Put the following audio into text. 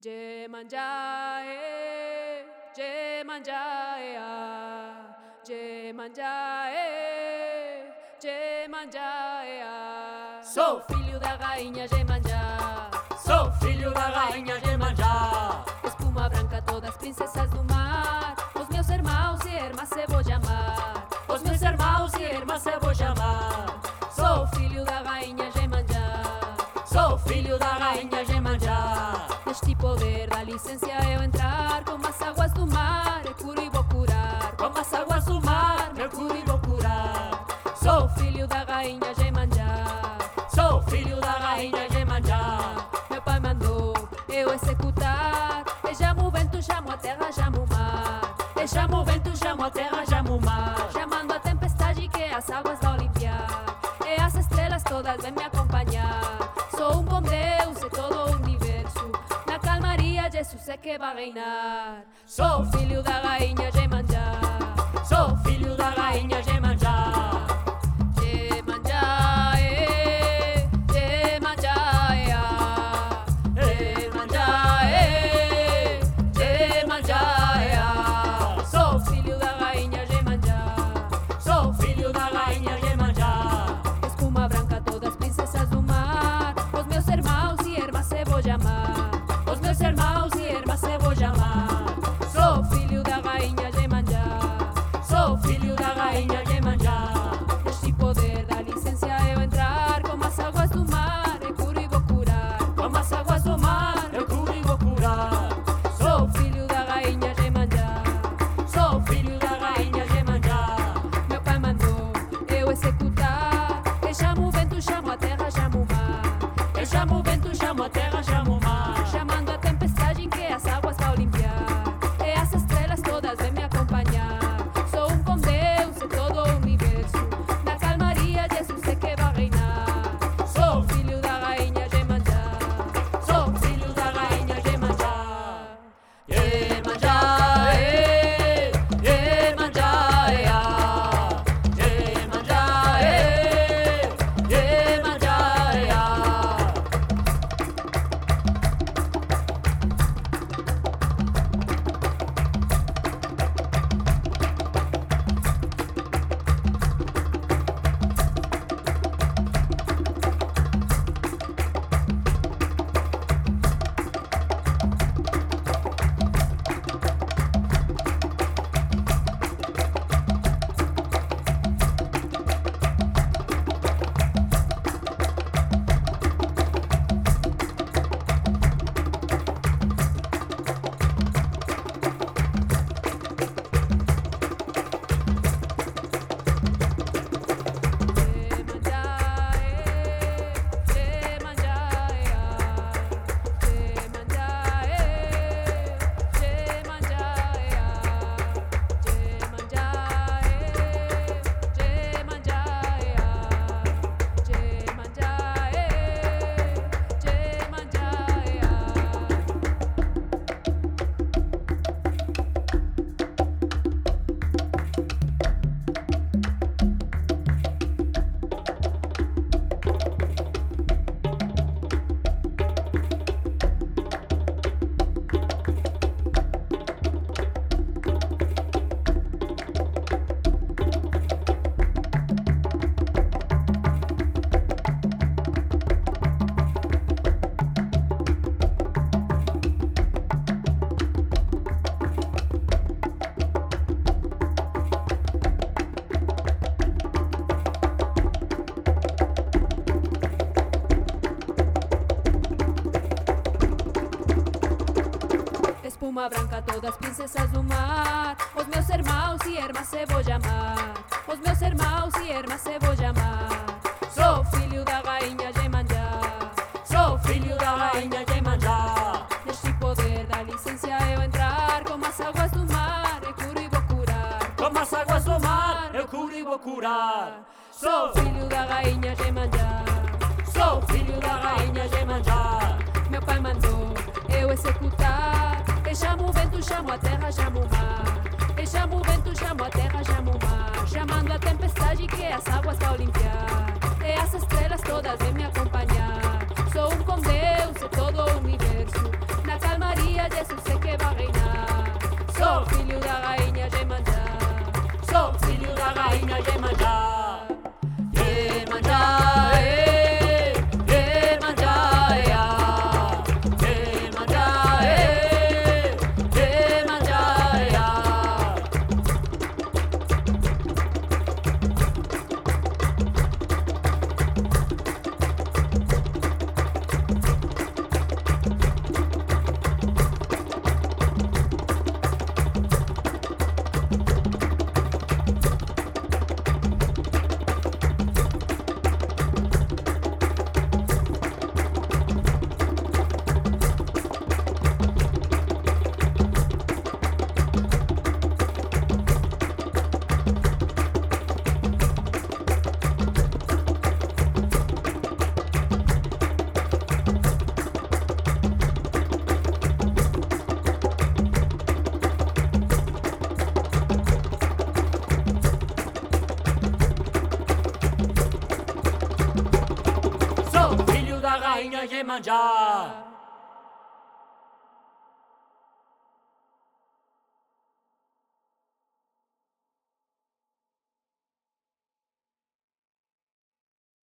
Jemanjae, Jemanjae, Jemanjae, Jemanjae. Sou filho da rainha Jemanjá. Sou filho da rainha Jemanjá. Espuma branca, todas princesas do mar. Os meus irmãos e irmãs se vou chamar. Os meus irmãos e irmãs se vou chamar. Sou filho da rainha Jemanjá. Sou filho da rainha eu entrar como as águas do mar. Curo e vou curar. Como as águas do mar, eu curo e vou curar. Sou filho da rainha Jemanjá. Sou filho da rainha Jemanjá. Meu pai mandou eu executar. E chamo o vento, chamo a terra, chamo o mar. E chamo o vento, chamo a terra, chamo o mar. Chamando a tempestade que as águas vão limpiar. E as estrelas todas vêm me acompanhar. se você que vai reinar. Sou filho da rainha de Manjá, sou filho da rainha de Manjá. Espuma branca, todas princesas do mar. Os meus irmãos e irmãs se vou chamar. Os meus irmãos e irmãs se vou chamar. Sou filho da rainha Jemanjá. Sou filho da rainha Jemanjá. Neste poder dá licença eu entrar como as águas do mar. Eu curo e vou curar. Como as águas do mar, eu curo e vou curar. Sou, Filho da rainha Jemanjá. sou filho da rainha Jemanjá. Meu pai mandou eu executar. Chamo o vento, chamo a terra, chamo o mar. Eu chamo o vento, chamo a terra, chamo o mar. Chamando a tempestade que as águas vão limpiar. E as estrelas todas vêm me acompanhar. Sou um com Deus e todo o universo. Na calmaria Jesus é que vai reinar Sou filho da rainha Sou